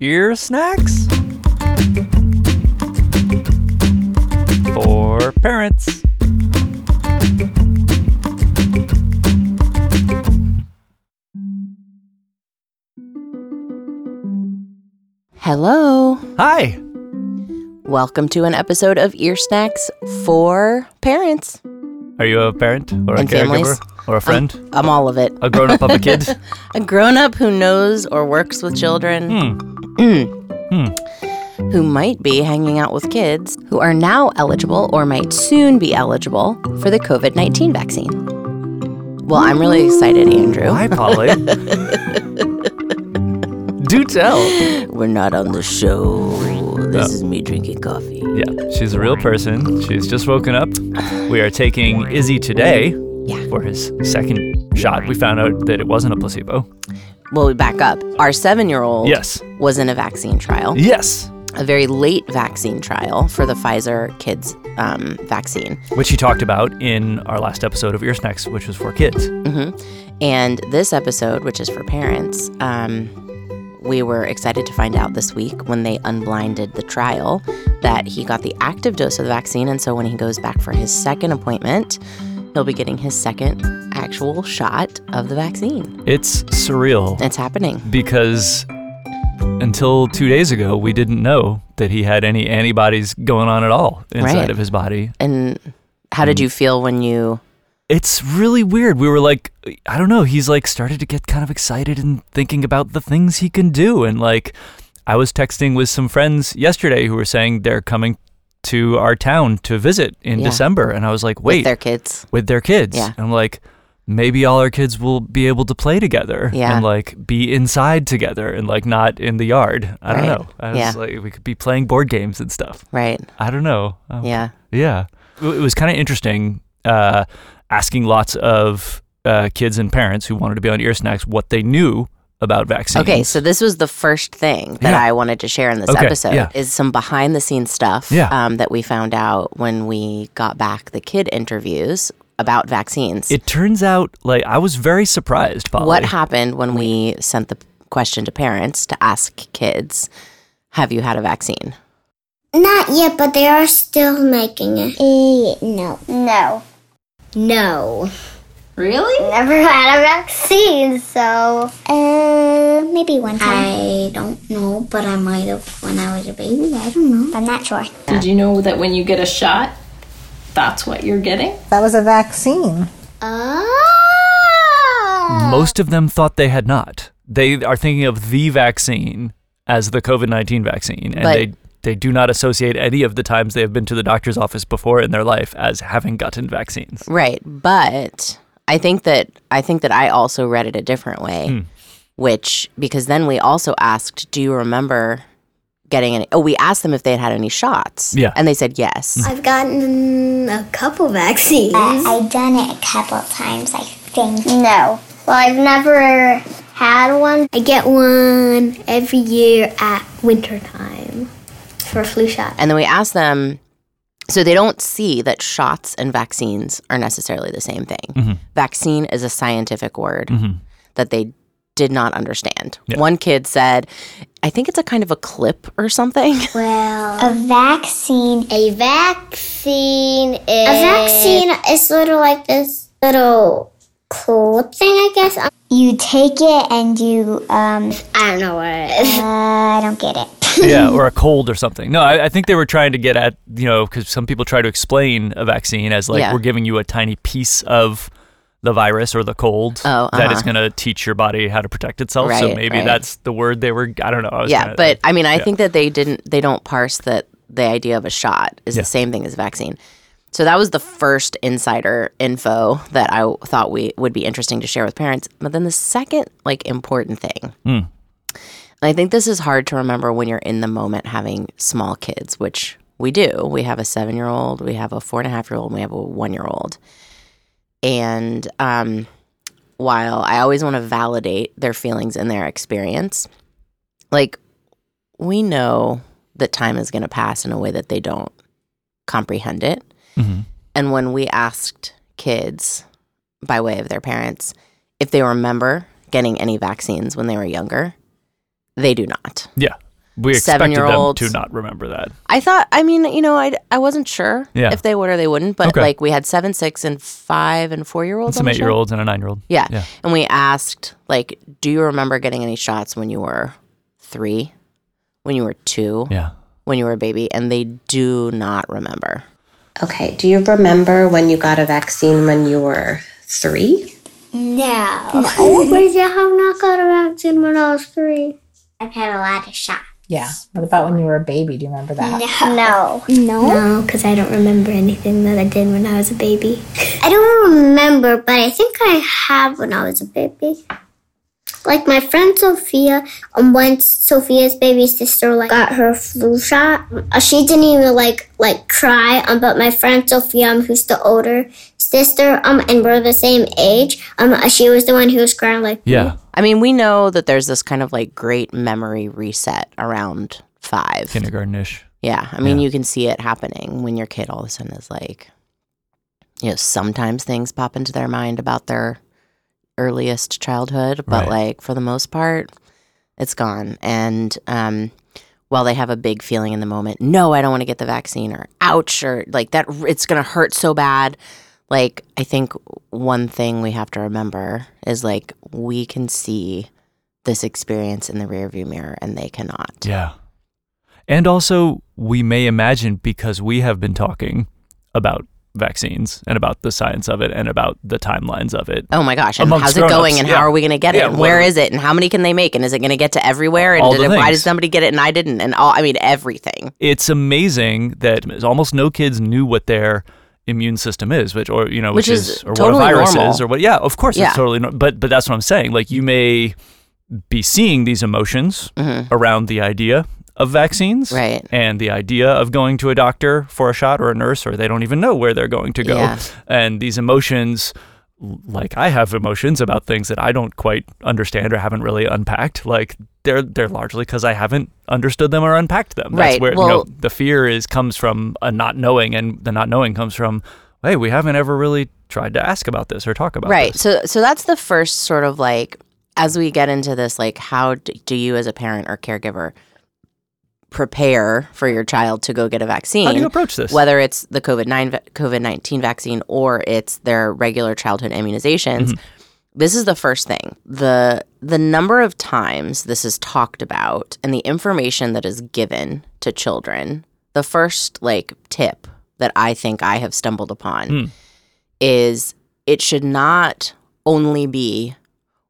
Ear snacks? For parents. Hello. Hi. Welcome to an episode of Ear Snacks for parents. Are you a parent or a And caregiver families. Or a friend? I'm all of it. a grown up of a kid? A grown up who knows or works with children, Hmm. who might be hanging out with kids who are now eligible or might soon be eligible for the COVID 19 vaccine. Well, I'm really excited, Andrew. Hi, Polly. Do tell. We're not on the show. This is me drinking coffee. Yeah, she's a real person. She's just woken up. We are taking Izzy today Yeah. for his second shot. We found out that it wasn't a placebo. Well, we back up. Our seven year old Yes. was in a vaccine trial. Yes. a very late vaccine trial for the Pfizer kids um, vaccine. Which he talked about in our last episode of Ear Snacks, which was for kids. And this episode, which is for parents, um, we were excited to find out this week when they unblinded the trial that he got the active dose of the vaccine. And so when he goes back for his second appointment, he'll be getting his second actual shot of the vaccine. It's surreal It's happening. because until two days ago, we didn't know that he had any antibodies going on at all inside Right. of his body. And how did you feel when you? It's really weird. We were like, I don't know. He's like started to get kind of excited and thinking about the things he can do. And like, I was texting with some friends yesterday who were saying they're coming to our town to visit in Yeah. December. And I was like, wait, With their kids. with their kids. Yeah. And I'm like, maybe all our kids will be able to play together Yeah. and like be inside together and like not in the yard. I don't know. I was Yeah. like, we could be playing board games and stuff. Right. I don't know. Um, Yeah. yeah. It it was kind of interesting uh, asking lots of uh, kids and parents who wanted to be on ear snacks what they knew about vaccines. Okay, so this was the first thing that Yeah. I wanted to share in this Okay, episode yeah. is some behind the scenes stuff Yeah. um, that we found out when we got back the kid interviews about vaccines. it turns out like I was very surprised, Polly. what happened when we sent the question to parents to ask kids, "Have you had a vaccine?" Not yet, but they are still making it. no. No. No. Really? Never had a vaccine, so. Uh, maybe one time. I don't know, but I might have when I was a baby. I don't know. I'm not sure. Did you know that when you get a shot, that's what you're getting? That was a vaccine. Oh! Most of them thought they had not. They are thinking of the vaccine as the COVID nineteen vaccine, and But- they they do not associate any of the times they have been to the doctor's office before in their life as having gotten vaccines. Right, but I think that I think that I also read it a different way, Hmm. which because then we also asked, "Do you remember getting any?" Oh, we asked them if they had had any shots. Yeah. and they said yes. I've gotten a couple vaccines. I've done it a couple times, I think. No. Well, I've never had one. I get one every year at winter time for a flu shot. And then we asked them, so they don't see that shots and vaccines are necessarily the same thing. Mm-hmm. Vaccine is a scientific word that they did not understand. Yeah. One kid said, I think it's a kind of a clip or something. Well, A vaccine. a vaccine is. A vaccine is sort of like this little clip thing, I guess. You take it and you, um, I don't know what it is. uh, I don't get it. yeah, or a cold or something. No, I, I think they were trying to get at you know because some people try to explain a vaccine as like Yeah. we're giving you a tiny piece of the virus or the cold Oh, that is uh-huh. going to teach your body how to protect itself. so maybe right. that's the word they were. I don't know. I yeah, but I mean, I yeah. think that they didn't, they don't parse that the idea of a shot is Yeah. the same thing as vaccine. So that was the first insider info that I thought we would be interesting to share with parents. But then the second, like, important thing, Hmm. I think this is hard to remember when you're in the moment having small kids, which we do. We have a seven year old, we have a four and a half year old, and we have a one year old. And um, while I always want to validate their feelings and their experience, like we know that time is going to pass in a way that they don't comprehend it. Mhm. And when we asked kids by way of their parents if they remember getting any vaccines when they were younger. They do not. Yeah. We expected them to not remember that. I thought, I mean, you know, I, I wasn't sure Yeah. if they would or they wouldn't, but Okay. like we had seven, six, and five and four year olds. Some eight year olds and a nine year old. Yeah. Yeah. And we asked, like, do you remember getting any shots when you were three, when you were two, Yeah. when you were a baby? And they do not remember. Okay. Do you remember when you got a vaccine when you were three? No. Where's your have not got a vaccine when I was three? I've had a lot of shots. Yeah. What about when you were a baby? Do you remember that? No. No. No, because I don't remember anything that I did when I was a baby. I don't remember, but I think I have when I was a baby. Like my friend Sophia, um, once Sophia's baby sister like got her flu shot, uh, she didn't even like like cry. Um, but my friend Sophia, um, who's the older sister, um, and we're the same age, um, she was the one who was crying like Yeah. I mean, we know that there's this kind of like great memory reset around five. Kindergarten ish. Yeah. I mean, Yeah. you can see it happening when your kid all of a sudden is like, you know, sometimes things pop into their mind about their earliest childhood, but Right. like for the most part, it's gone. And um, while they have a big feeling in the moment, no, I don't want to get the vaccine, or ouch, or like that, it's going to hurt so bad. Like, I think one thing we have to remember is like, we can see this experience in the rearview mirror and they cannot. Yeah. And also, we may imagine because we have been talking about vaccines and about the science of it and about the timelines of it. Oh my gosh! And how's it going? And yeah. how are we going to get it? Yeah, and where is it? And how many can they make? And is it going to get to everywhere? And did it, why did somebody get it and I didn't? And all I mean, everything. It's amazing that almost no kids knew what their immune system is, which or you know, which, Which is, is or totally what a virus normal. is, or what. Yeah, of course, Yeah. it's totally. No, but but that's what I'm saying. Like you may be seeing these emotions Mhm. around the idea of vaccines, Right. And the idea of going to a doctor for a shot or a nurse, or they don't even know where they're going to go. Yeah. And these emotions, like I have emotions about things that I don't quite understand or haven't really unpacked. Like they're they're largely because I haven't understood them or unpacked them. That's Right. where you Well- know the fear is comes from a not knowing, and the not knowing comes from hey, we haven't ever really tried to ask about this or talk about Right. this. So so that's the first sort of like as we get into this, like how do you as a parent or caregiver prepare for your child to go get a vaccine? How do you approach this? whether it's the COVID nine COVID nineteen vaccine or it's their regular childhood immunizations. Mm-hmm. This is the first thing. the The number of times this is talked about and the information that is given to children. The first like tip that I think I have stumbled upon Hmm. is it should not only be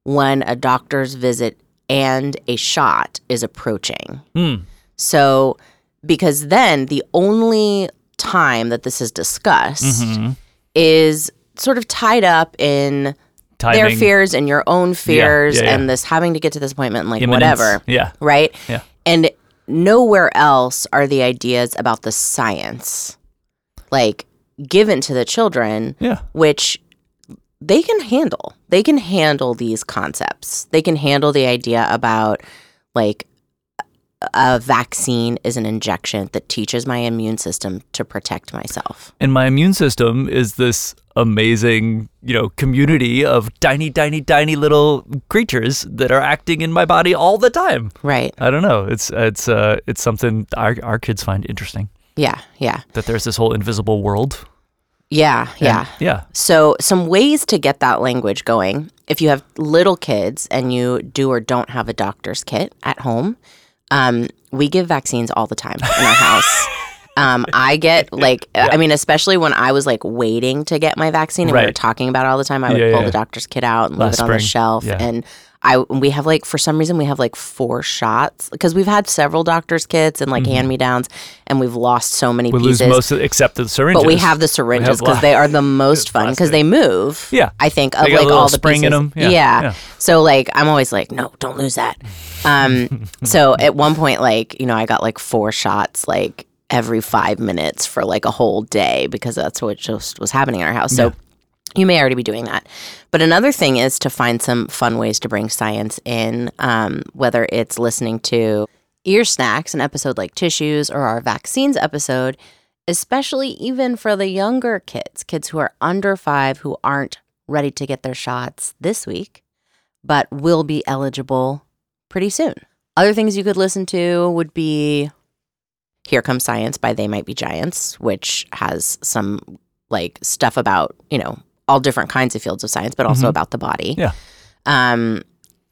when a doctor's visit and a shot is approaching. Hmm. So, because then the only time that this is discussed Mhm. is sort of tied up in their fears and your own fears yeah, yeah. and this having to get to this appointment and like imminence. whatever, Yeah. right? Yeah. And nowhere else are the ideas about the science like given to the children Yeah. which they can handle. They can handle these concepts. They can handle the idea about like a vaccine is an injection that teaches my immune system to protect myself. And my immune system is this amazing, you know, community of tiny, tiny, tiny little creatures that are acting in my body all the time. Right. I don't know. It's it's uh it's something our our kids find interesting Yeah. Yeah. that there's this whole invisible world. Yeah. And- Yeah. yeah. So, some ways to get that language going if you have little kids and you do or don't have a doctor's kit at home, um, we give vaccines all the time in our house. Um, I get like, I mean, especially when I was like waiting to get my vaccine and we were talking about it all the time, I would Yeah, pull yeah. the doctor's kit out and Last leave it on the shelf. Yeah. And I, we have like, for some reason, we have like four shots because we've had several doctor's kits and like hand me downs and we've lost so many Mm-hmm. We pieces. lose most of, except the syringes. But we have the syringes because they are the most fun because they move. Yeah. I think of like all the spring in pieces. 'em. Yeah, yeah. So like I'm always like, no, don't lose that. Um. so at one point, like you know, I got like four shots like every five minutes for like a whole day because that's what just was happening in our house. So. You may already be doing that. But another thing is to find some fun ways to bring science in, um, whether it's listening to Ear Snacks, an episode like Tissues, or our vaccines episode, especially even for the younger kids, kids who are under five who aren't ready to get their shots this week, but will be eligible pretty soon. Other things you could listen to would be Here Comes Science by They Might Be Giants, which has some like stuff about, you know, all different kinds of fields of science, but also Mhm. about the body. Yeah. Um,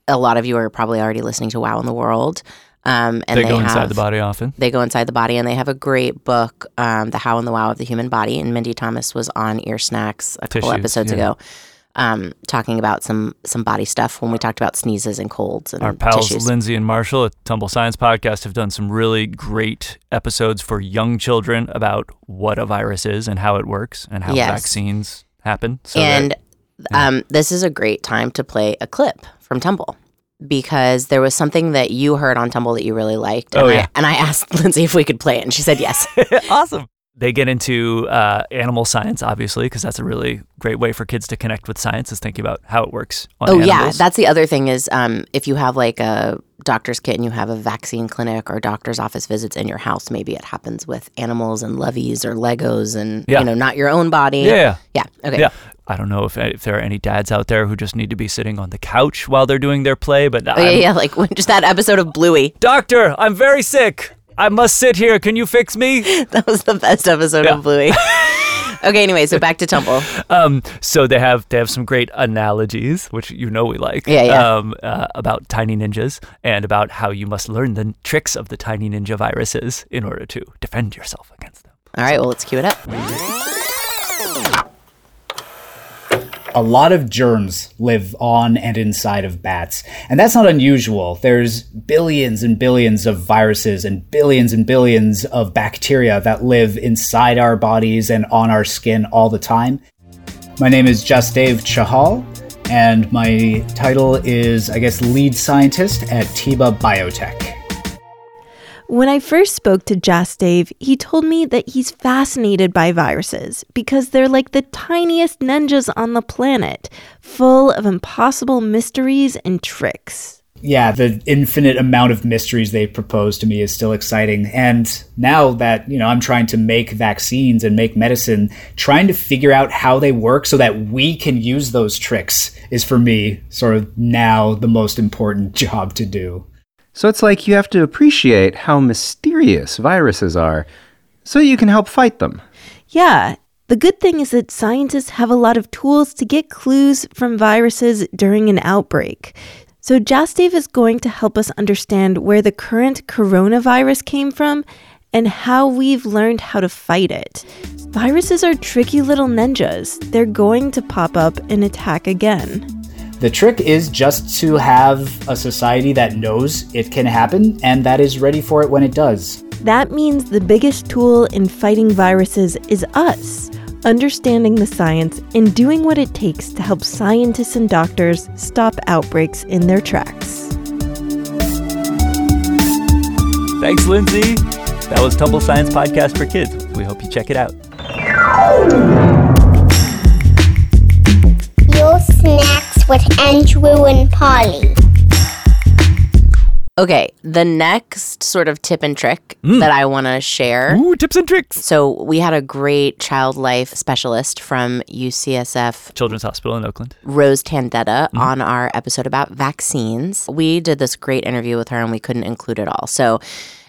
a lot of you are probably already listening to Wow in the World. Um, and they, they, go have, inside the body often. They go inside the body, and they have a great book, um, "The How and the Wow of the Human Body." And Mindy Thomas was on Ear Snacks a couple episodes yeah. ago, um, talking about some some body stuff when we talked about sneezes and colds and Our pals tissues. Lindsay and Marshall at Tumble Science Podcast have done some really great episodes for young children about what a virus is and how it works and how Yes. vaccines happen. So and that- um, this is a great time to play a clip from Tumble because there was something that you heard on Tumble that you really liked. And Oh, I, yeah. and I asked Lindsay if we could play it, and she said yes. awesome. They get into uh, animal science, obviously, because that's a really great way for kids to connect with science, is thinking about how it works on oh animals. yeah, that's the other thing is um, if you have like a doctor's kit and you have a vaccine clinic or doctor's office visits in your house, maybe it happens with animals and levies or Legos and Yeah. you know not your own body. yeah. Yeah. Okay. Yeah. I don't know if, if there are any dads out there who just need to be sitting on the couch while they're doing their play, but Oh, yeah, yeah, like when, just that episode of Bluey. Doctor, I'm very sick. I must sit here. Can you fix me? That was the best episode Yeah. of Bluey. okay, anyway, so back to Tumble. Um, so they have they have some great analogies, which you know we like. Yeah, yeah. Um, uh, about tiny ninjas and about how you must learn the tricks of the tiny ninja viruses in order to defend yourself against them. All right, well, let's cue it up. A lot of germs live on and inside of bats. And that's not unusual. There's billions and billions of viruses and billions and billions of bacteria that live inside our bodies and on our skin all the time. My name is Jasdave Chahal, and my title is, I guess, lead scientist at Tiba Biotech. When I first spoke to Jasdave, he told me that he's fascinated by viruses because they're like the tiniest ninjas on the planet, full of impossible mysteries and tricks. yeah, the infinite amount of mysteries they propose to me is still exciting. And now that, you know, I'm trying to make vaccines and make medicine, trying to figure out how they work so that we can use those tricks is for me sort of now the most important job to do. So it's like you have to appreciate how mysterious viruses are so you can help fight them. Yeah, the good thing is that scientists have a lot of tools to get clues from viruses during an outbreak. So Jasdave is going to help us understand where the current coronavirus came from and how we've learned how to fight it. Viruses are tricky little ninjas. They're going to pop up and attack again. The trick is just to have a society that knows it can happen and that is ready for it when it does. That means the biggest tool in fighting viruses is us, understanding the science and doing what it takes to help scientists and doctors stop outbreaks in their tracks. Thanks, Lindsay. That was Tumble Science Podcast for Kids. We hope you check it out. Your snacks with Andrew and Polly. Okay, the next sort of tip and trick Mm. that I want to share. Ooh, tips and tricks. So, we had a great child life specialist from UCSF, Children's Hospital in Oakland. Rose Tandeta, Mm-hmm. on our episode about vaccines. We did this great interview with her and we couldn't include it all. So,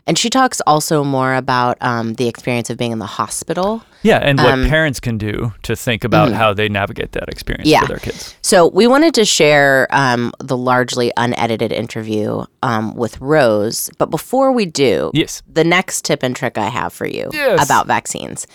and she talks also more about um, the experience of being in the hospital. Yeah, and what Um, parents can do to think about how they navigate that experience Yeah. for their kids. So we wanted to share um, the largely unedited interview um, with Rose. But before we do, Yes. the next tip and trick I have for you Yes. about vaccines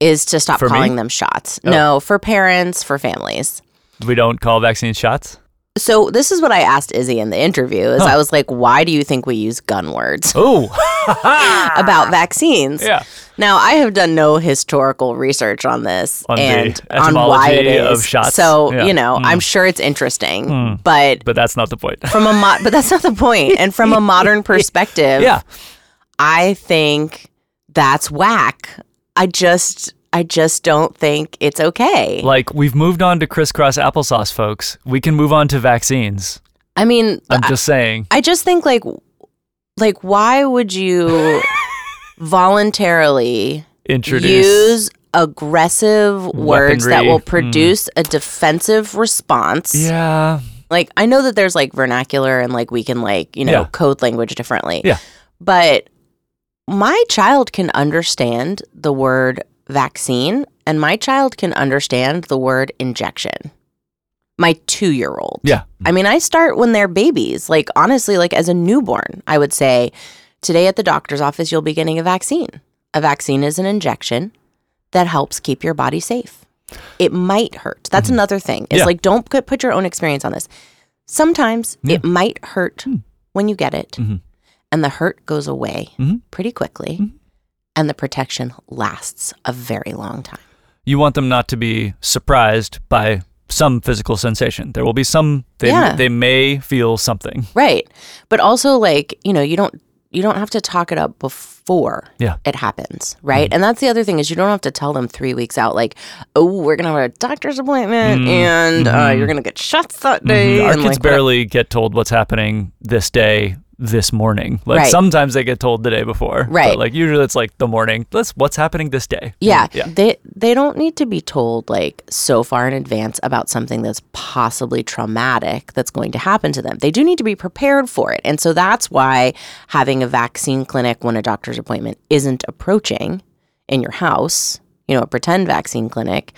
is to stop For me? calling them shots. Oh. No, for parents, for families. We don't call vaccines shots. So this is what I asked Izzy in the interview. Is I was like, "Why do you think we use gun words Oh, about vaccines?" yeah. Now I have done no historical research on this On the and on why it is. of shots. So Yeah. you know, Mm. I'm sure it's interesting, Mm. but But that's not the point. from a mo- but that's not the point. And from a modern perspective, yeah. I think that's whack. I just I just don't think it's okay. Like we've moved on to crisscross applesauce, folks. We can move on to vaccines. I mean, I'm I, just saying. I just think like like why would you voluntarily Introduce. use aggressive words that Weaponry. will Mm. produce a defensive response? Yeah. Like I know that there's like vernacular and like we can like, you know, Yeah. code language differently. Yeah. But my child can understand the word vaccine and my child can understand the word injection. My 2-year-old. Yeah. I mean, I start when they're babies. Like honestly, like as a newborn, I would say today at the doctor's office you'll be getting a vaccine. A vaccine is an injection that helps keep your body safe. It might hurt. That's another thing. It's Yeah. like don't put, put your own experience on this. Sometimes Yeah. it might hurt when you get it, Mhm. and the hurt goes away Mhm. pretty quickly, Mhm. And the protection lasts a very long time. You want them not to be surprised by some physical sensation. There will be some they Yeah. they may feel something. Right. But also like, you know, you don't you don't have to talk it up before Yeah. it happens, right? And that's the other thing is you don't have to tell them 3 weeks out like, "Oh, we're going to have a doctor's appointment Mm, and uh, mhm. you're going to get shots that day." Mhm. Our kids like, barely get told what's happening this day, this morning. Like Right. sometimes they get told the day before. Right. But like usually it's like the morning. Let's what's happening this day. Yeah, Yeah. they they don't need to be told like so far in advance about something that's possibly traumatic that's going to happen to them. They do need to be prepared for it. And so that's why having a vaccine clinic when a doctor's appointment isn't approaching in your house, you know, a pretend vaccine clinic,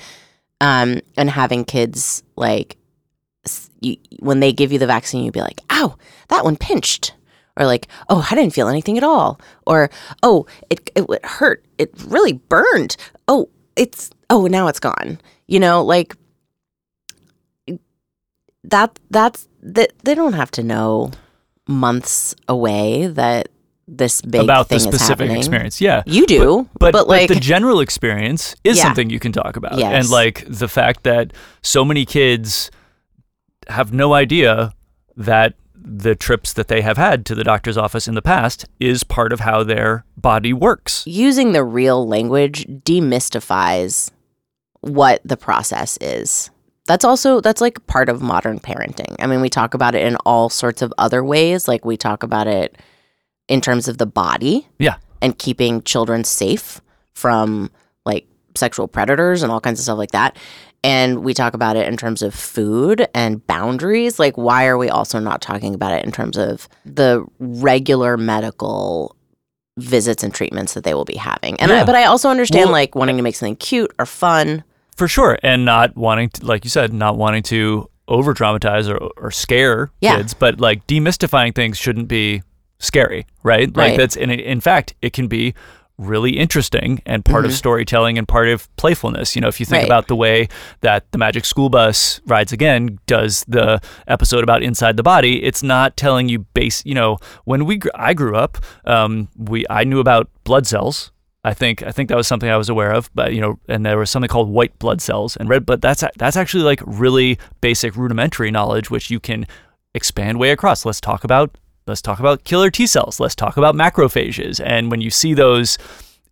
um, and having kids like you, when they give you the vaccine, you'd be like, "Ow, that one pinched." Or like, oh, I didn't feel anything at all. Or, oh, it, it hurt. It really burned. Oh, it's, oh, now it's gone. You know, like that, that's, that they don't have to know months away that this big about the specific experience. Yeah. You do, But, but, like, the general experience is Yeah. something you can talk about. Yes. And like the fact that so many kids have no idea that the trips that they have had to the doctor's office in the past is part of how their body works. using the real language demystifies what the process is. That's also that's like part of modern parenting. I mean, we talk about it in all sorts of other ways, like we talk about it in terms of the body Yeah. and keeping children safe from like sexual predators and all kinds of stuff like that. And we talk about it in terms of food and boundaries. Like, why are we also not talking about it in terms of the regular medical visits and treatments that they will be having? And I, but I also understand Well- like wanting to make something cute or fun. For sure. And not wanting to, like you said, not wanting to over dramatize or, or scare Yeah. kids, but like demystifying things shouldn't be scary, right? Like Right. that's, it- in fact, it can be really interesting and part of storytelling and part of playfulness. You know, if you think Mm-hmm. Right. about the way that the Magic School Bus Rides Again does the episode about inside the body, it's not telling you base. You know, when we gr- I grew up, um, we I knew about blood cells. I think I think that was something I was aware of, but you know, and there was something called white blood cells and red. But that's that's actually like really basic rudimentary knowledge, which you can expand way across. Let's talk about let's talk about killer T cells. Let's talk about macrophages. And when you see those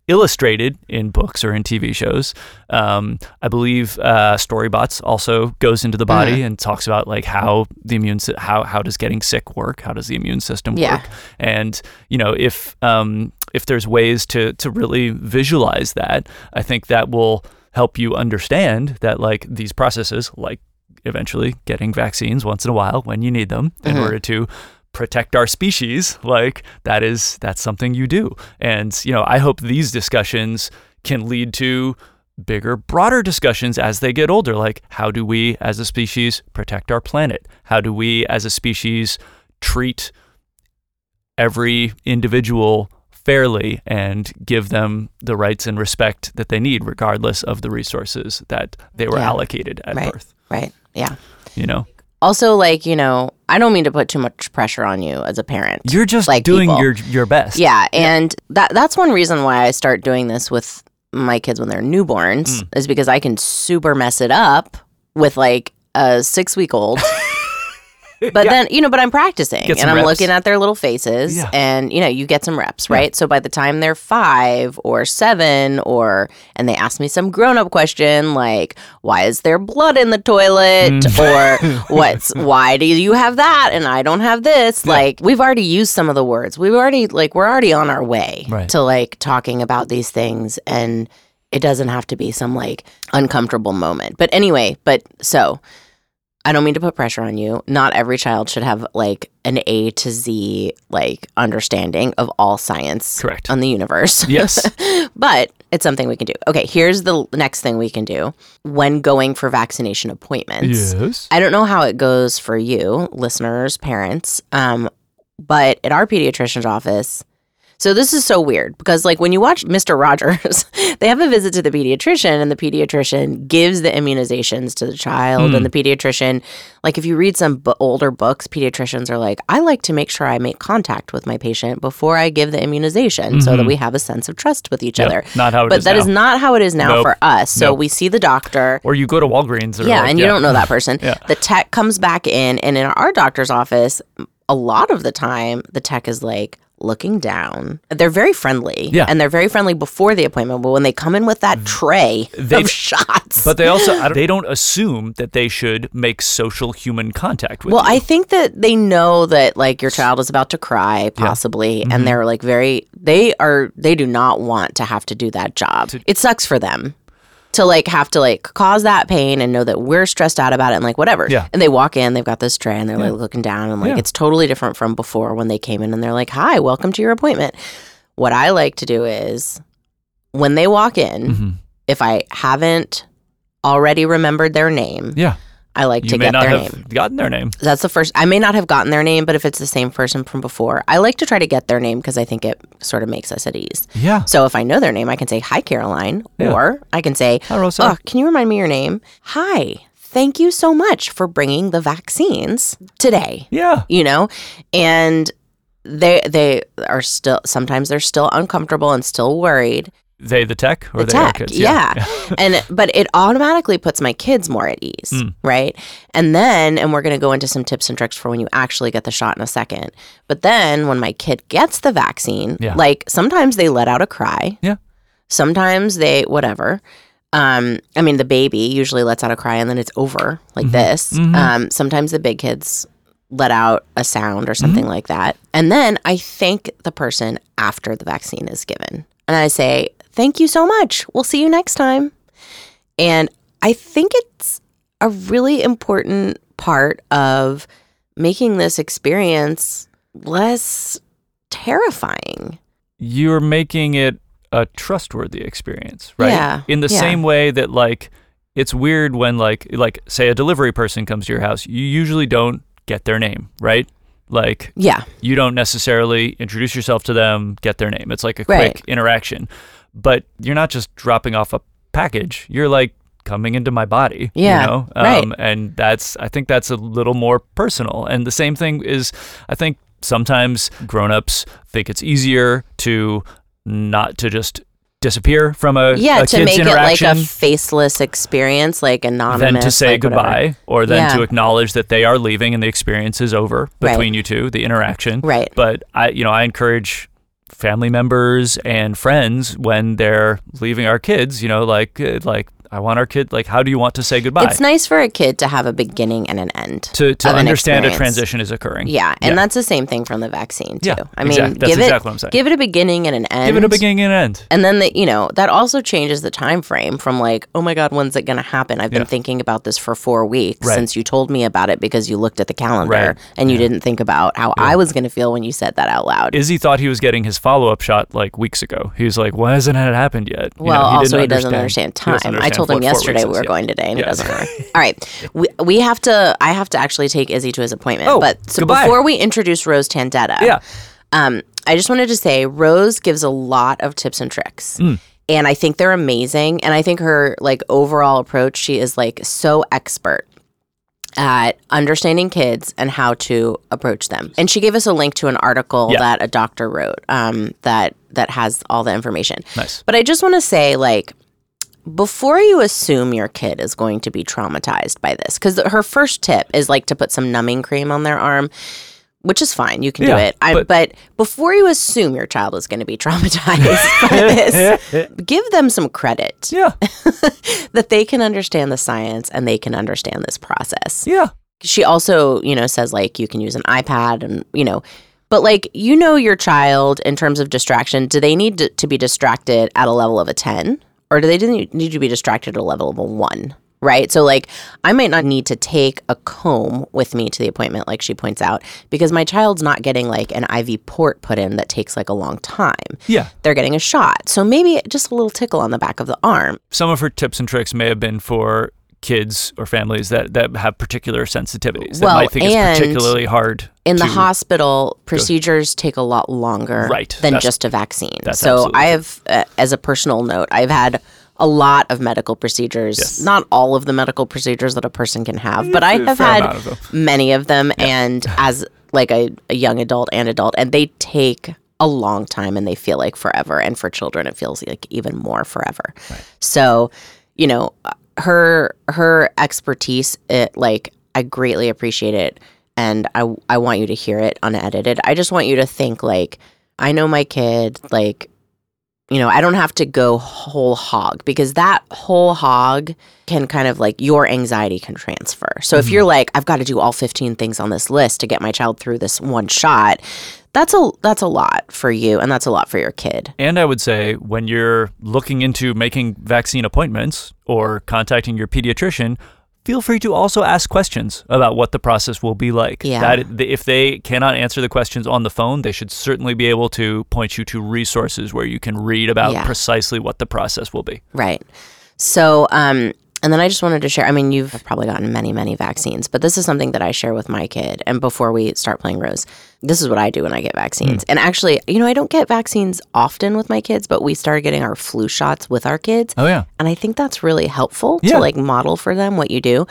illustrated in books or in TV shows, um, I believe uh, Storybots also goes into the body and talks about like how the immune how how does getting sick work? How does the immune system Yeah. work? And you know if um, if there's ways to to really visualize that, I think that will help you understand that like these processes, like eventually getting vaccines once in a while when you need them in order to protect our species like that is that's something you do and you know i hope these discussions can lead to bigger broader discussions as they get older like how do we as a species protect our planet how do we as a species treat every individual fairly and give them the rights and respect that they need regardless of the resources that they were Yeah. allocated at Right. birth Right. Yeah. you know Also, like, you know, I don't mean to put too much pressure on you as a parent. you're just like doing people. your your best Yeah, and that that's one reason why I start doing this with my kids when they're newborns Mm. is because I can super mess it up with like a six week old. But then, you know, but I'm practicing and I'm reps. looking at their little faces Yeah. and, you know, you get some reps, right? So by the time they're five or seven or, and they ask me some grown up question like, why is there blood in the toilet? Mm. or what's, why do you have that and I don't have this? Like, we've already used some of the words. We've already, like, we're already on our way Right. to like talking about these things and it doesn't have to be some like uncomfortable moment. But anyway, but so I don't mean to put pressure on you. Not every child should have like an A to Z like understanding of all science Correct. on the universe. Yes. but it's something we can do. Okay, here's the next thing we can do when going for vaccination appointments. Yes. I don't know how it goes for you, listeners, parents, um, but at our pediatrician's office, so this is so weird because like when you watch Mr. Rogers, they have a visit to the pediatrician and the pediatrician gives the immunizations to the child Hmm. and the pediatrician like if you read some bu- older books, pediatricians are like, "I like to make sure I make contact with my patient before I give the immunization so that Mhm. we have a sense of trust with each Yep, other." not how it but is that is now. not how it is now Nope. for us. So Nope. we see the doctor Or you go to Walgreens. Or yeah, like- and you don't know that person. Yeah. The tech comes back in, and in our doctor's office, a lot of the time, the tech is like looking down. They're very friendly. Yeah. And they're very friendly before the appointment, but when they come in with that tray They- of shots. But they also don't, they don't assume that they should make social human contact with well, you. I think that they know that like your child is about to cry, possibly, Mhm. and they're like very they are they do not want to have to do that job. It sucks for them to like have to like cause that pain and know that we're stressed out about it and like whatever. Yeah. And they walk in, they've got this tray and they're Yeah. like looking down and like Yeah. it's totally different from before when they came in and they're like, "Hi, welcome to your appointment." What I like to do is when they walk in, Mhm. if I haven't already remembered their name, Yeah. I like You to may get not their have name. gotten their name. That's the first. I may not have gotten their name, but if it's the same person from before, I like to try to get their name because I think it sort of makes us at ease. Yeah. So if I know their name, I can say, Hi, Caroline. Yeah. Or I can say, Hi, Rosa. Oh, can you remind me your name? Hi. Thank you so much for bringing the vaccines today. Yeah. You know? And they they are still sometimes they're still uncomfortable and still worried. They the tech or The they tech, kids? yeah. and but it automatically puts my kids more at ease, Mm. right? And then, and we're going to go into some tips and tricks for when you actually get the shot in a second. But then, when my kid gets the vaccine, Yeah. like sometimes they let out a cry. Yeah. Sometimes they whatever. Um, I mean, the baby usually lets out a cry and then it's over like Mhm. this. Mhm. Um, sometimes the big kids let out a sound or Mm-hmm. something like that. And then I thank the person after the vaccine is given. And I say, Thank you so much. We'll see you next time. And I think it's a really important part of making this experience less terrifying. You're making it a trustworthy experience, right? Yeah, In the yeah. same way that like it's weird when like like say a delivery person comes to your house, you usually don't get their name, right? Like Yeah. you don't necessarily introduce yourself to them, get their name. It's like a Right. quick interaction. But you're not just dropping off a package. You're like coming into my body. Yeah, You know? right. Um, and that's I think that's a little more personal. And the same thing is I think sometimes grown-ups think it's easier to not to just disappear from a, yeah, a to make it like a faceless experience, like anonymous. than to say like whatever. goodbye or then Yeah. to acknowledge that they are leaving and the experience is over Right. between you two, the interaction. Right. But I, you know, I encourage family members and friends when they're leaving our kids, you know, like, uh, like I want our kid, like, how do you want to say goodbye? It's nice for a kid to have a beginning and an end. to to an understand a transition is occurring. Yeah, and that's the same thing from the vaccine too. Yeah, I mean, exact- give exactly it what I'm saying. give it a beginning and an end. give it a beginning and end. And then the, you know that also changes the time frame from like, oh my god, when's it going to happen? I've been Yeah. thinking about this for four weeks Right. since you told me about it because you looked at the calendar Right. and you didn't think about how I was going to feel when you said that out loud. Izzy thought he was getting his follow up shot like weeks ago. He was like, "Why hasn't it happened yet?" You know, well, also he doesn't understand He time. doesn't I understand told him yesterday we were yet. going today, and Yes. he doesn't remember. All right, we, we have to. I have to actually take Izzy to his appointment. Oh, but so goodbye. before we introduce Rose Tandeta, Yeah. um, I just wanted to say Rose gives a lot of tips and tricks. Mm. And I think they're amazing. And I think her like overall approach, she is like so expert at understanding kids and how to approach them. And she gave us a link to an article Yeah. that a doctor wrote um, that that has all the information. Nice. But I just want to say, like, before you assume your kid is going to be traumatized by this, because her first tip is like to put some numbing cream on their arm, which is fine. You can do it. I, but- but, before you assume your child is going to be traumatized by this, give them some credit Yeah. that they can understand the science and they can understand this process Yeah. she also, you know, says like you can use an iPad and, you know, but like you know your child in terms of distraction, do they need to, to be distracted at a level of a 10 or do they need need to be distracted at a level of a 1? right? So, like, I might not need to take a comb with me to the appointment, like she points out, because my child's not getting like an IV port put in that takes like a long time. Yeah. They're getting a shot. So, maybe just a little tickle on the back of the arm. Some of her tips and tricks may have been for kids or families that, that have particular sensitivities that Well, might think it's particularly hard. In the to- hospital, procedures take a lot longer Right. than That's- just a vaccine. so I have, uh, as a personal note, I've had a lot of medical procedures. Yes. Not all of the medical procedures that a person can have, but I have had of many of them. And as like a, a young adult and adult, and they take a long time and they feel like forever. And for children, it feels like even more forever. So, you know, her her expertise, it like I greatly appreciate it, and I I want you to hear it unedited. I just want you to think like I know my kid, like you know, I don't have to go whole hog because that whole hog can kind of like your anxiety can transfer. So if you're mm-hmm. like, I've got to do all 15 things on this list to get my child through this one shot, that's a that's a lot for you and that's a lot for your kid. And I would say when you're looking into making vaccine appointments or contacting your pediatrician, feel free to also ask questions about what the process will be like. Yeah. That if they cannot answer the questions on the phone, they should certainly be able to point you to resources where you can read about Yeah. precisely what the process will be. Right. So, um, and then I just wanted to share. I mean, you've probably gotten many, many vaccines, but this is something that I share with my kid. And before we start playing Rose, this is what I do when I get vaccines. Hmm. And actually, you know, I don't get vaccines often with my kids, but we started getting our flu shots with our kids. Oh yeah. And I think that's really helpful Yeah. to like model for them what you do.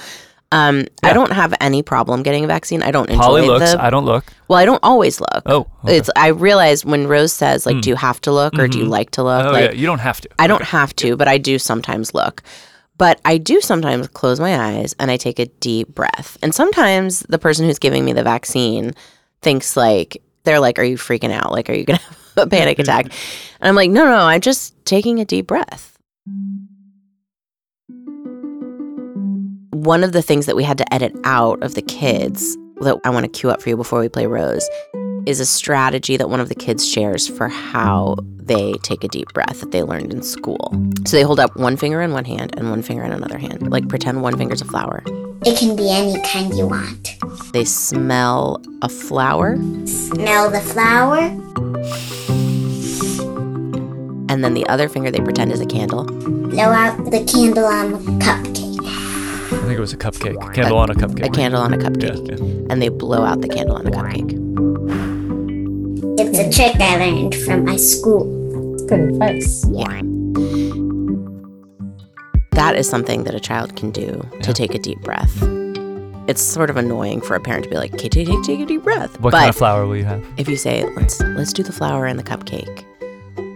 Um, I don't have any problem getting a vaccine. I don't enjoy Polly looks. the. I don't look. well, I don't always look. Oh, okay. It's. I realized when Rose says like, hmm. "Do you have to look or do you mm-hmm. like to look?" Oh like, yeah. You don't have to. I don't have to, but I do sometimes look. But I do sometimes close my eyes and I take a deep breath. And sometimes the person who's giving me the vaccine thinks like they're like, "Are you freaking out? Like, are you gonna have a panic attack?" And I'm like, "No, no, I'm just taking a deep breath." One of the things that we had to edit out of the kids that I want to cue up for you before we play Rose is a strategy that one of the kids shares for how they take a deep breath that they learned in school. So they hold up one finger in one hand and one finger in another hand. Like pretend one finger's a flower. It can be any kind you want. They smell a flower Smell the flower. and then the other finger they pretend is a candle. Blow out the candle on the cupcake. I think it was a cupcake. Candle on a cupcake. A candle on a Yeah, cupcake. yeah. And they blow out the candle on a cupcake. It's a trick I learned from my school. Good advice. Yeah. That is something that a child can do to take a deep breath. It's sort of annoying for a parent to be like, "Okay, take, take, take a deep breath." What but kind of flower will you have? if you say, "Let's let's do the flower and the cupcake,"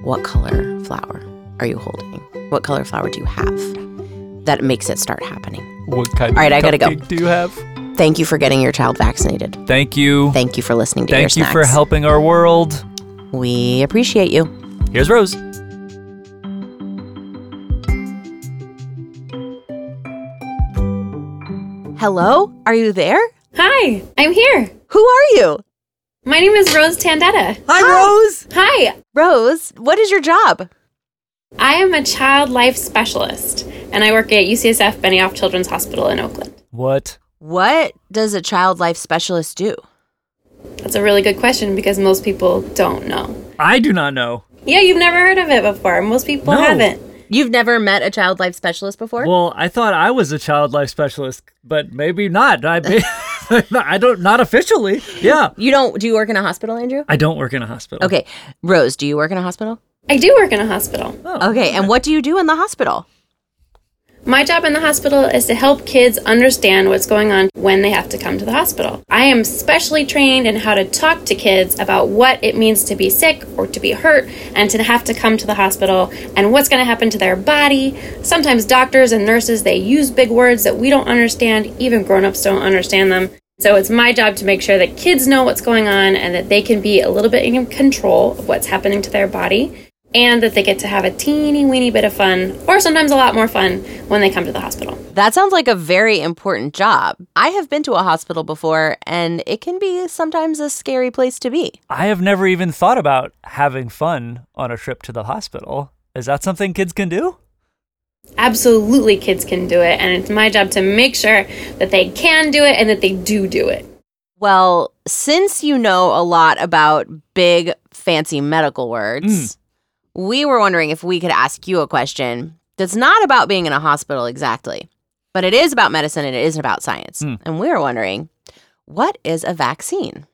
what color flower are you holding? What color flower do you have? That makes it start happening. What kind All right, of I gotta go. do you have? Thank you for getting your child vaccinated. Thank you. Thank you for listening to Thank Ear you for helping our world. We appreciate you. Here's Rose. Hello, are you there? Hi, I'm here. Who are you? My name is Rose Tandeta. Hi, Rose. Hi, Rose, what is your job? I am a child life specialist, and I work at UCSF Benioff Children's Hospital in Oakland. What? What does a child life specialist do? That's a really good question because most people don't know. I do not know. Yeah, you've never heard of it before. Most people No. haven't. You've never met a child life specialist before? Well, I thought I was a child life specialist, but maybe not. I, I don't, not officially. Yeah. you don't do you work in a hospital, Andrew? I don't work in a hospital. Okay. Rose, do you work in a hospital? I do work in a hospital. Oh. Okay, and what do you do in the hospital? My job in the hospital is to help kids understand what's going on when they have to come to the hospital. I am specially trained in how to talk to kids about what it means to be sick or to be hurt and to have to come to the hospital and what's going to happen to their body. Sometimes doctors and nurses they use big words that we don't understand, even grown-ups don't understand them. So it's my job to make sure that kids know what's going on and that they can be a little bit in control of what's happening to their body and that they get to have a teeny weeny bit of fun, or sometimes a lot more fun, when they come to the hospital. That sounds like a very important job. I have been to a hospital before, and it can be sometimes a scary place to be. I have never even thought about having fun on a trip to the hospital. Is that something kids can do? Absolutely, kids can do it, and it's my job to make sure that they can do it and that they do do it. Well, since you know a lot about big, fancy medical words, hmm. We were wondering if we could ask you a question that's not about being in a hospital exactly, but it is about medicine and it is about science. Mm. And we were wondering what is a vaccine?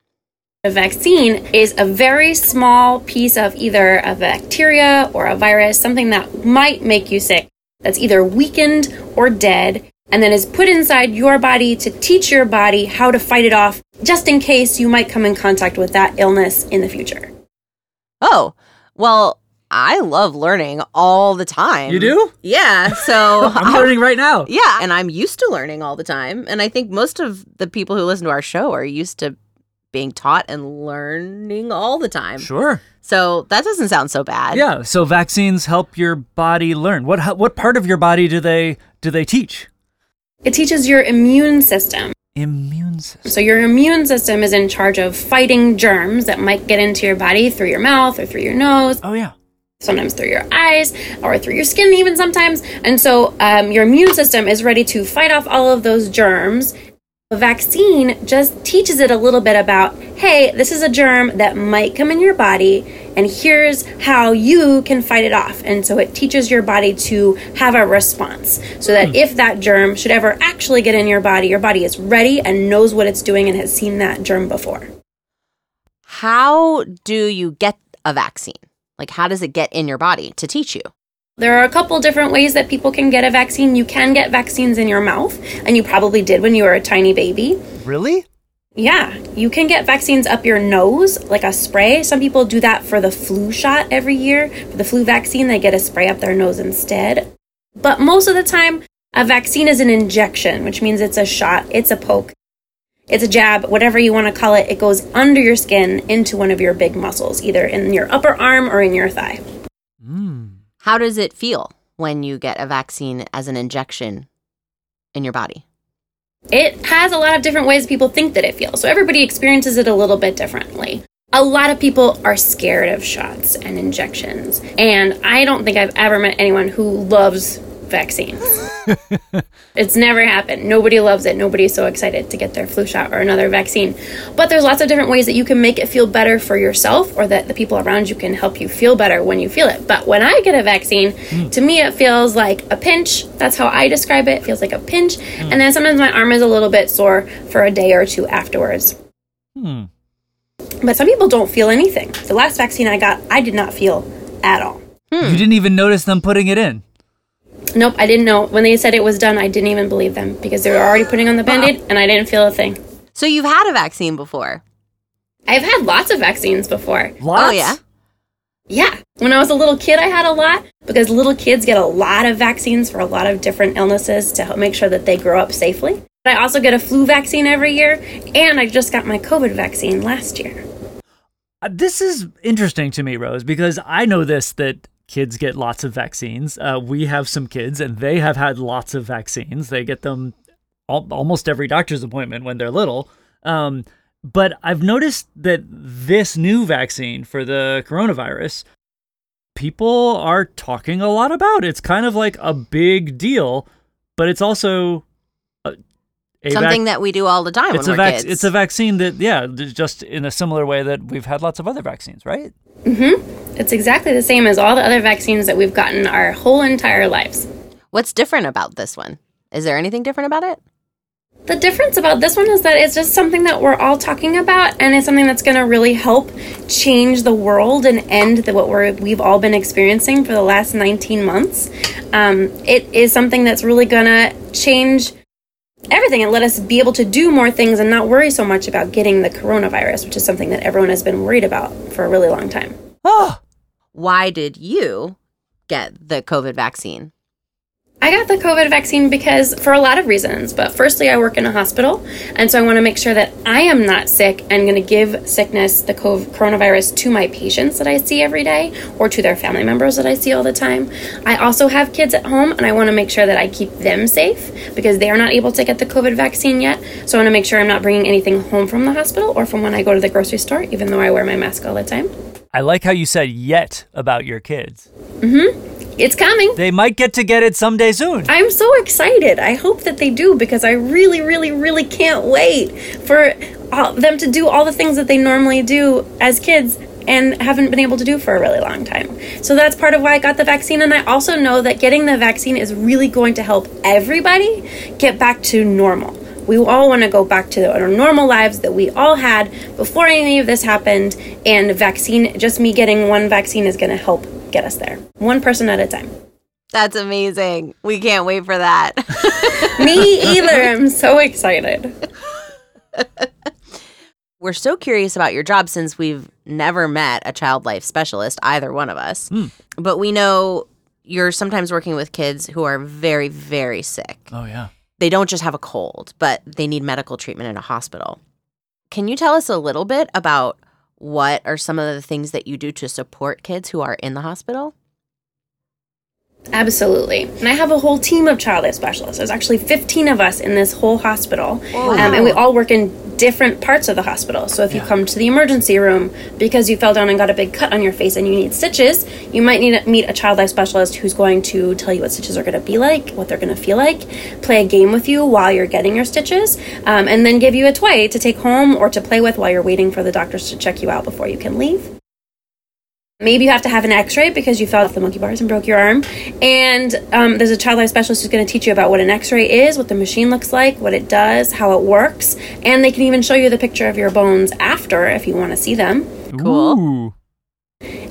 A vaccine is a very small piece of either a bacteria or a virus, something that might make you sick, that's either weakened or dead, and then is put inside your body to teach your body how to fight it off, just in case you might come in contact with that illness in the future. Oh, well, I love learning all the time. You do? Yeah. So I'm learning right now. Yeah, and I'm used to learning all the time. And I think most of the people who listen to our show are used to being taught and learning all the time. Sure. So that doesn't sound so bad. Yeah. So vaccines help your body learn. What what part of your body do they do they teach? It teaches your immune system. Immune system. So, your immune system is in charge of fighting germs that might get into your body through your mouth or through your nose. Oh yeah. Sometimes through your eyes or through your skin, even sometimes. And so um, your immune system is ready to fight off all of those germs. A vaccine just teaches it a little bit about hey, this is a germ that might come in your body, and here's how you can fight it off. And so it teaches your body to have a response so that if that germ should ever actually get in your body, your body is ready and knows what it's doing and has seen that germ before. How do you get a vaccine? Like, how does it get in your body to teach you? There are a couple different ways that people can get a vaccine. You can get vaccines in your mouth, and you probably did when you were a tiny baby. Really? Yeah, you can get vaccines up your nose, like a spray. Some people do that for the flu shot every year. For the flu vaccine, they get a spray up their nose instead. But most of the time, a vaccine is an injection, which means it's a shot, it's a poke, it's a jab, whatever you want to call it. It goes under your skin into one of your big muscles, either in your upper arm or in your thigh. Mm. How does it feel when you get a vaccine as an injection in your body? It has a lot of different ways people think that it feels. So everybody experiences it a little bit differently. A lot of people are scared of shots and injections. And I don't think I've ever met anyone who loves vaccines. it's never happened. Nobody loves it. Nobody's so excited to get their flu shot or another vaccine. But there's lots of different ways that you can make it feel better for yourself or that the people around you can help you feel better when you feel it. But when I get a vaccine, hmm. to me it feels like a pinch. That's how I describe it. It feels like a pinch. Hmm. And then sometimes my arm is a little bit sore for a day or two afterwards. Hmm. But some people don't feel anything. The last vaccine I got, I did not feel at all. You hmm. didn't even notice them putting it in. Nope, I didn't know. When they said it was done, I didn't even believe them because they were already putting on the band aid and I didn't feel a thing. So you've had a vaccine before? I've had lots of vaccines before. Oh, yeah? Yeah. When I was a little kid, I had a lot because little kids get a lot of vaccines for a lot of different illnesses to help make sure that they grow up safely. I also get a flu vaccine every year, and I just got my COVID vaccine last year. Uh, This is interesting to me, Rose, because I know this that kids get lots of vaccines. Uh, we have some kids, and they have had lots of vaccines. They get them al- almost every doctor's appointment when they're little. Um, but I've noticed that this new vaccine for the coronavirus, people are talking a lot about. It's kind of like a big deal, but it's also a vac- Something that we do all the time it's when a we're vac- kids. it's a vaccine that yeah just in a similar way that we've had lots of other vaccines right Mm-hmm. It's exactly the same as all the other vaccines that we've gotten our whole entire lives. What's different about this one? Is there anything different about it? The difference about this one is that it's just something that we're all talking about, and it's something that's going to really help change the world and end the, what we're, we've all been experiencing for the last 19 months. Um, it is something that's really going to change everything and let us be able to do more things and not worry so much about getting the coronavirus, which is something that everyone has been worried about for a really long time. Oh, Why did you get the COVID vaccine? I got the COVID vaccine because for a lot of reasons. But firstly, I work in a hospital, and so I want to make sure that I am not sick and going to give sickness, the COVID, coronavirus, to my patients that I see every day or to their family members that I see all the time. I also have kids at home, and I want to make sure that I keep them safe because they are not able to get the COVID vaccine yet. So I want to make sure I'm not bringing anything home from the hospital or from when I go to the grocery store, even though I wear my mask all the time. i like how you said yet about your kids Mm-hmm. It's coming. They might get to get it someday soon. I'm so excited. I hope that they do because I really, really, really can't wait for all, them to do all the things that they normally do as kids and haven't been able to do for a really long time. So that's part of why I got the vaccine. And I also know that getting the vaccine is really going to help everybody get back to normal. We all want to go back to our normal lives that we all had before any of this happened. And vaccine, just me getting one vaccine is going to help get us there, one person at a time. That's amazing. We can't wait for that. Me either. I'm so excited. We're so curious about your job since we've never met a child life specialist, either one of us. Hmm. But we know you're sometimes working with kids who are very, very sick. Oh, yeah. They don't just have a cold, but they need medical treatment in a hospital. Can you tell us a little bit about what are some of the things that you do to support kids who are in the hospital? Absolutely. And I have a whole team of child life specialists. There's actually 15 of us in this whole hospital. Um, and we all work in different parts of the hospital. So if you come to the emergency room because you fell down and got a big cut on your face and you need stitches, you might need to meet a child life specialist who's going to tell you what stitches are going to be like, what they're going to feel like, play a game with you while you're getting your stitches, um, and then give you a toy to take home or to play with while you're waiting for the doctors to check you out before you can leave. Maybe you have to have an x ray because you fell off the monkey bars and broke your arm. And um, there's a child life specialist who's going to teach you about what an x ray is, what the machine looks like, what it does, how it works. And they can even show you the picture of your bones after if you want to see them. Cool.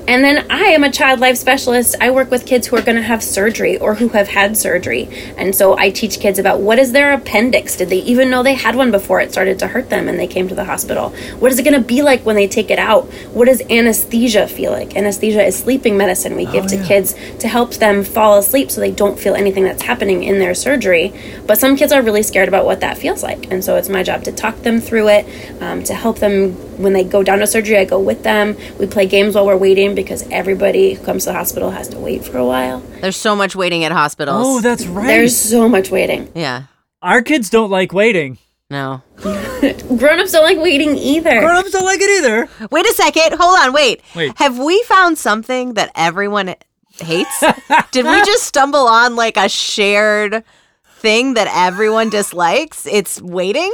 And then I am a child life specialist. I work with kids who are going to have surgery or who have had surgery. And so I teach kids about what is their appendix? Did they even know they had one before it started to hurt them and they came to the hospital? What is it going to be like when they take it out? What does anesthesia feel like? Anesthesia is sleeping medicine we give to kids to help them fall asleep so they don't feel anything that's happening in their surgery. But some kids are really scared about what that feels like. And so it's my job to talk them through it, um, to help them when they go down to surgery. I go with them. We play games while we're waiting because everybody who comes to the hospital has to wait for a while. There's so much waiting at hospitals. Oh, that's right. There's so much waiting. yeah. Our kids don't like waiting. No. Grown ups don't like waiting either. Grown ups don't like it either. Wait a second. Hold on. Wait. Wait. Have we found something that everyone hates? Did we just stumble on like a shared thing that everyone dislikes? It's waiting?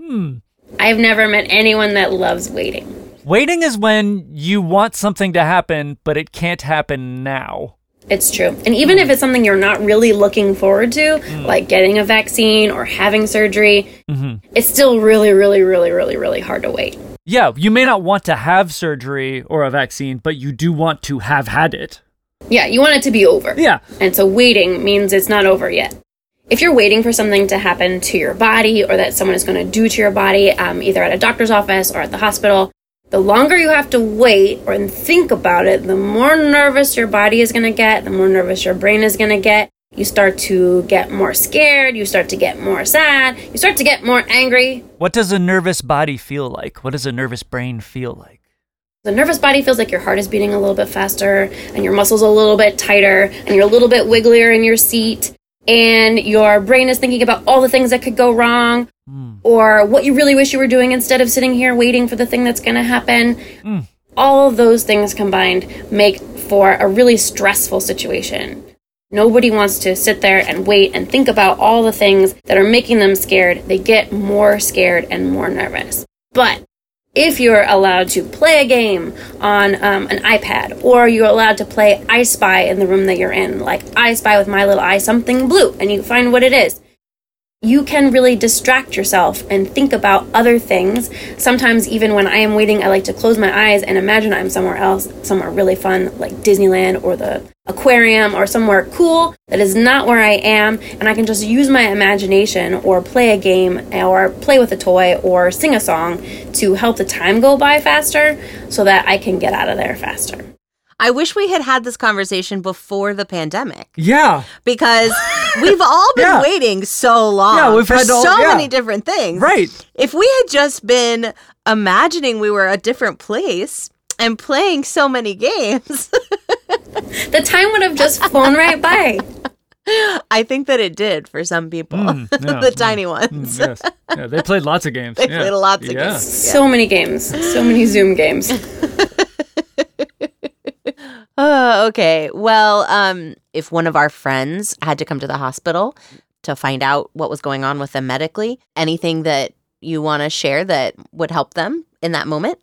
Hmm. I've never met anyone that loves waiting. Waiting is when you want something to happen, but it can't happen now. It's true. And even if it's something you're not really looking forward to, like getting a vaccine or having surgery, mm-hmm. it's still really, really, really, really, really hard to wait. Yeah, you may not want to have surgery or a vaccine, but you do want to have had it. Yeah, you want it to be over. Yeah. And so waiting means it's not over yet. If you're waiting for something to happen to your body or that someone is going to do to your body, um, either at a doctor's office or at the hospital, the longer you have to wait or think about it, the more nervous your body is going to get, the more nervous your brain is going to get. You start to get more scared, you start to get more sad, you start to get more angry. What does a nervous body feel like? What does a nervous brain feel like? The nervous body feels like your heart is beating a little bit faster and your muscles a little bit tighter and you're a little bit wigglier in your seat and your brain is thinking about all the things that could go wrong hmm. or what you really wish you were doing instead of sitting here waiting for the thing that's going to happen. Hmm. All of those things combined make for a really stressful situation. Nobody wants to sit there and wait and think about all the things that are making them scared. They get more scared and more nervous. But if you're allowed to play a game on um, an iPad, or you're allowed to play I Spy in the room that you're in, like I Spy with my little eye something blue, and you find what it is, you can really distract yourself and think about other things. Sometimes, even when I am waiting, I like to close my eyes and imagine I'm somewhere else, somewhere really fun, like Disneyland or the aquarium or somewhere cool that is not where I am, and I can just use my imagination or play a game or play with a toy or sing a song to help the time go by faster so that I can get out of there faster. I wish we had had this conversation before the pandemic Yeah. because we've all been Yeah. waiting so long Yeah, we've for had all- so yeah. many different things. Right. If we had just been imagining we were a different place and playing so many games, The time would have just flown right by. I think that it did for some people, Mm, yeah, the mm, tiny ones. yes. Yeah, they played lots of games. They yeah. played lots of yeah. games. So many games, so many Zoom games. Oh, okay. Well, um, if one of our friends had to come to the hospital to find out what was going on with them medically, anything that you want to share that would help them in that moment?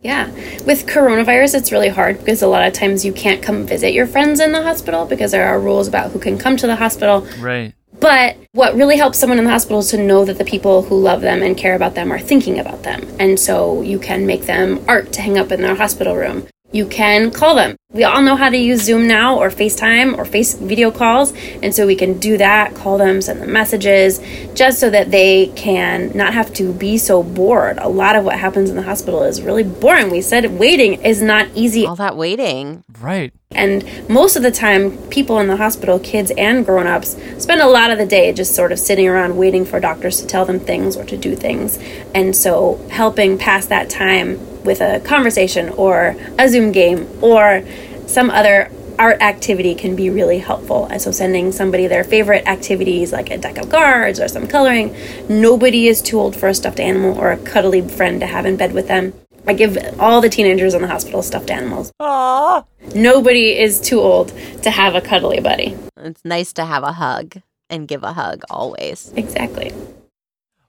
Yeah. With coronavirus, it's really hard because a lot of times you can't come visit your friends in the hospital because there are rules about who can come to the hospital. Right. But what really helps someone in the hospital is to know that the people who love them and care about them are thinking about them. And so you can make them art to hang up in their hospital room. You can call them. We all know how to use Zoom now or FaceTime or face video calls. And so we can do that, call them, send them messages, just so that they can not have to be so bored. A lot of what happens in the hospital is really boring. We said waiting is not easy. All that waiting. Right. And most of the time, people in the hospital, kids and grown ups, spend a lot of the day just sort of sitting around waiting for doctors to tell them things or to do things. And so, helping pass that time with a conversation or a Zoom game or some other art activity can be really helpful. And so, sending somebody their favorite activities like a deck of cards or some coloring. Nobody is too old for a stuffed animal or a cuddly friend to have in bed with them. I give all the teenagers in the hospital stuffed animals. Aww. Nobody is too old to have a cuddly buddy. It's nice to have a hug and give a hug always. Exactly.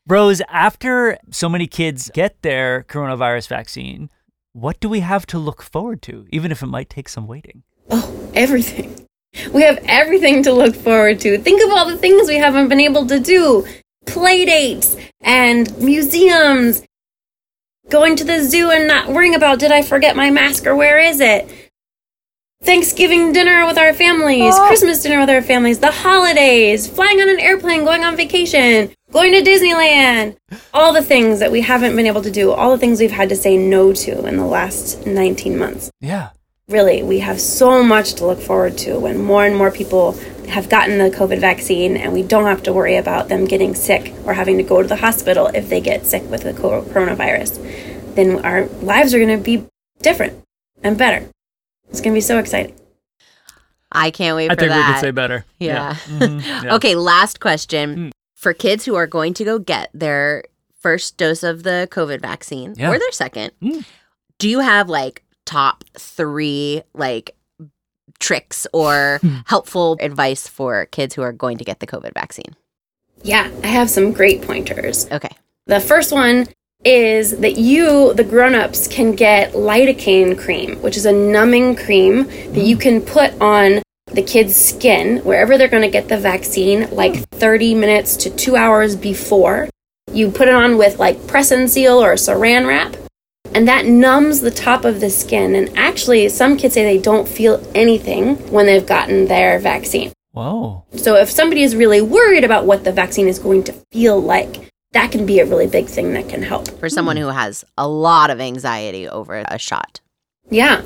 Rose, after so many kids get their coronavirus vaccine, what do we have to look forward to, even if it might take some waiting? Oh, everything. We have everything to look forward to. Think of all the things we haven't been able to do play dates and museums going to the zoo and not worrying about did I forget my mask or where is it? Thanksgiving dinner with our families, Oh. Christmas dinner with our families, the holidays, flying on an airplane, going on vacation, going to Disneyland. All the things that we haven't been able to do, all the things we've had to say no to in the last 19 months. Yeah. Really, we have so much to look forward to when more and more people have gotten the COVID vaccine and we don't have to worry about them getting sick or having to go to the hospital if they get sick with the coronavirus. Then our lives are going to be different and better. It's going to be so exciting. I can't wait I for think that. we could say better. Yeah. Mhm. Yeah. Okay, last question. Hmm. For kids who are going to go get their first dose of the COVID vaccine Yeah. or their second, Hmm. do you have like top three like tricks or Hmm. helpful advice for kids who are going to get the COVID vaccine? Yeah, I have some great pointers. Okay. The first one is that you, the grown-ups, can get lidocaine cream, which is a numbing cream that you can put on the kid's skin wherever they're going to get the vaccine, like 30 minutes to two hours before. You put it on with like press and seal or saran wrap, and that numbs the top of the skin. And actually, some kids say they don't feel anything when they've gotten their vaccine. Whoa. So if somebody is really worried about what the vaccine is going to feel like, that can be a really big thing that can help. For someone who has a lot of anxiety over a shot. Yeah.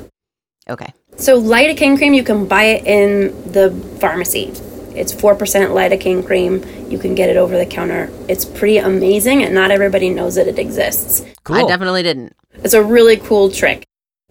Okay. So lidocaine cream, you can buy it in the pharmacy. It's 4% lidocaine cream. You can get it over the counter. It's pretty amazing, and not everybody knows that it exists. Cool. I definitely didn't. It's a really cool trick.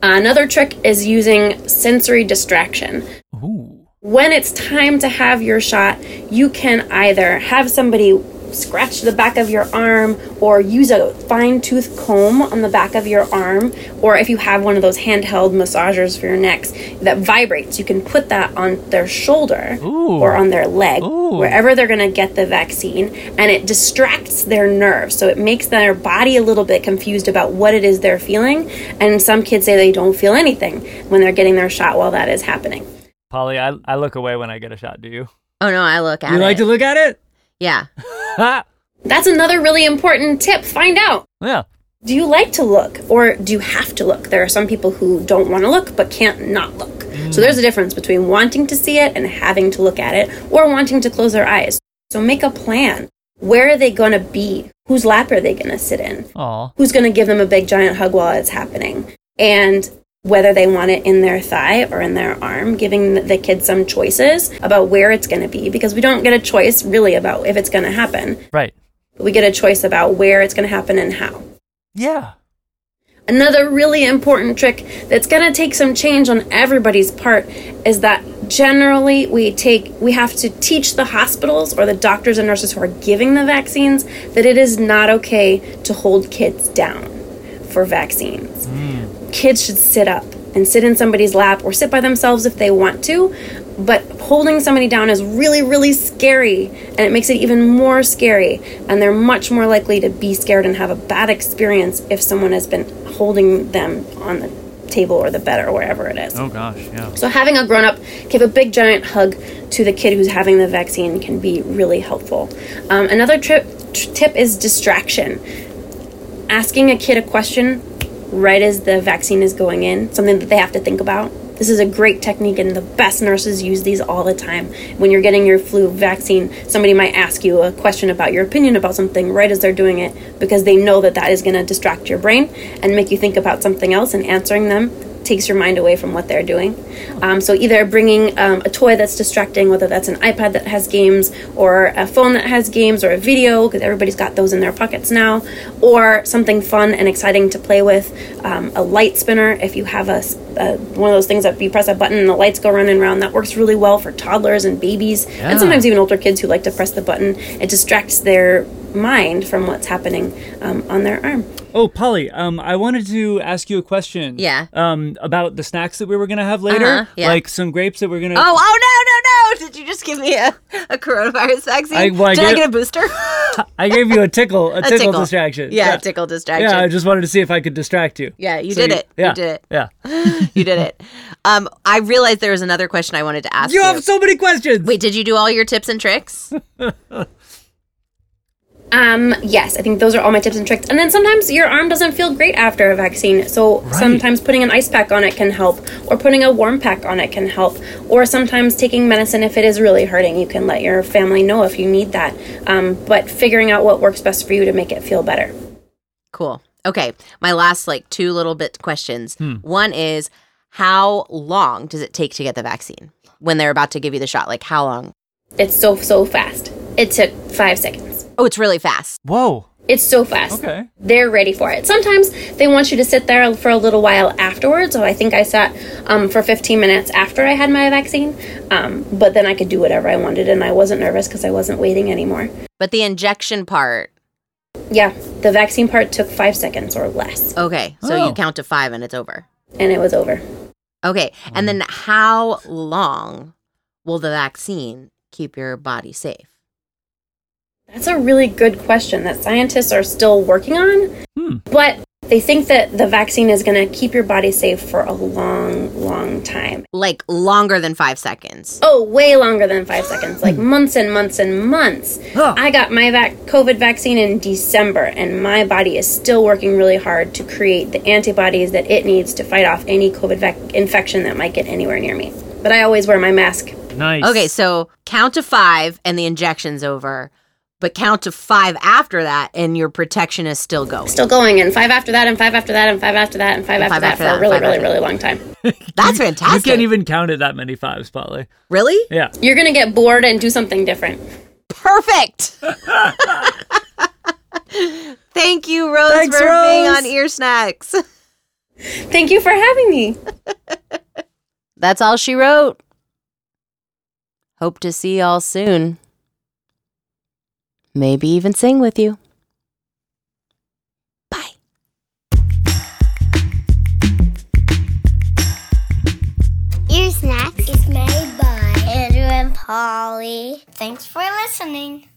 Another trick is using sensory distraction. Ooh. when it's time to have your shot, you can either have somebody scratch the back of your arm or use a fine tooth comb on the back of your arm or if you have one of those handheld massagers for your necks that vibrates you can put that on their shoulder Ooh. or on their leg Ooh. wherever they're going to get the vaccine and it distracts their nerves so it makes their body a little bit confused about what it is they're feeling and some kids say they don't feel anything when they're getting their shot while that is happening Polly, I, I look away when I get a shot. Do you? Oh no, I look at you it. like to look at it? Yeah. That's another really important tip. Find out. Yeah. Do you like to look or do you have to look? There are some people who don't want to look but can't not look. So mm. there's a difference between wanting to see it and having to look at it or wanting to close their eyes. So make a plan. Where are they going to be? Whose lap are they going to sit in? Aw. Who's going to give them a big giant hug while it's happening? And whether they want it in their thigh or in their arm, giving the- the kid some choices about where it's going to be because we don't get a choice really about if it's going to happen. Right. We get a choice about where it's going to happen and how. Yeah. Another really important trick that's going to take some change on everybody's part is that generally we take we have to teach the hospitals or the doctors and nurses who are giving the vaccines that it is not okay to hold kids down for vaccines. Hmm. Kids should sit up. and sit in somebody's lap or sit by themselves if they want to. But holding somebody down is really, really scary, and it makes it even more scary. And they're much more likely to be scared and have a bad experience if someone has been holding them on the table or the bed or wherever it is. Oh gosh, yeah. So having a grown up give a big giant hug to the kid who's having the vaccine can be really helpful. Um, another trip, tr- tip is distraction. Asking a kid a question right as the vaccine is going in, something that they have to think about. This is a great technique, and the best nurses use these all the time. When you're getting your flu vaccine, somebody might ask you a question about your opinion about something right as they're doing it because they know that that is going to distract your brain and make you think about something else, and answering them takes your mind away from what they're doing. Um, so either bringing um, a toy that's distracting, whether that's an iPad that has games, or a phone that has games, or a video, because everybody's got those in their pockets now, or something fun and exciting to play with, um, a light spinner. If you have a, a- one of those things that you press a button and the lights go running around, that works really well for toddlers and babies, Yeah. and sometimes even older kids who like to press the button. It distracts their mind from what's happening um, on their arm. Oh, Polly, um, I wanted to ask you a question. Yeah. Um, about the snacks that we were gonna have later, Uh-huh, yeah. like some grapes that we're gonna. Oh, oh no, no, no! Did you just give me a, a coronavirus vaccine? I- well, I Did I get a booster? I gave you a tickle, a, A tickle, tickle. distraction. Yeah, a tickle distraction. Yeah, I just wanted to see if I could distract you. Yeah, you So did it. Yeah, You did it. Yeah. you did it. Um, I realized there was another question I wanted to ask you. You have so many questions. Wait, did you do all your tips and tricks? Um, yes, I think those are all my tips and tricks. And then sometimes your arm doesn't feel great after a vaccine, so sometimes putting an ice pack on it can help, or putting a warm pack on it can help, or sometimes taking medicine if it is really hurting. You can let your family know if you need that. Um, but figuring out what works best for you to make it feel better. Cool. Okay, my last like two little bit questions. Hmm. One is how long does it take to get the vaccine when they're about to give you the shot? Like how long? It's so so fast. It took five seconds. Oh, it's really fast. Whoa. It's so fast. Okay. They're ready for it. Sometimes they want you to sit there for a little while afterwards. So I think I sat um, for 15 minutes after I had my vaccine. Um, but then I could do whatever I wanted and I wasn't nervous because I wasn't waiting anymore. But the injection part, Yeah, the vaccine part took five seconds or less okay, so Oh. you count to five and it's over. and it was over. Okay, and then how long will the vaccine keep your body safe? That's a really good question that scientists are still working on. Hmm. But they think that the vaccine is going to keep your body safe for a long, long time. Like longer than five seconds. Oh, way longer than five seconds, like months and months and months. Huh. I got my vac- COVID vaccine in December, and my body is still working really hard to create the antibodies that it needs to fight off any COVID vac- infection that might get anywhere near me. But I always wear my mask. Nice. Okay, so count to five and the injection's over, but count to five after that and your protection is still going. Still going, and five after that, and five after that, and five after that, and five And after five that after for that, a really, really, really long time. That's fantastic You can't even count it that many fives, Polly. really? Yeah. You're gonna get bored and do something different. Perfect. Thank you, Rose, Thanks, for being on Ear Snacks. Thank you for having me. That's all she wrote. Hope to see y'all soon. Maybe even sing with you. Bye. Ear Snacks is made by Andrew and Polly. Thanks for listening.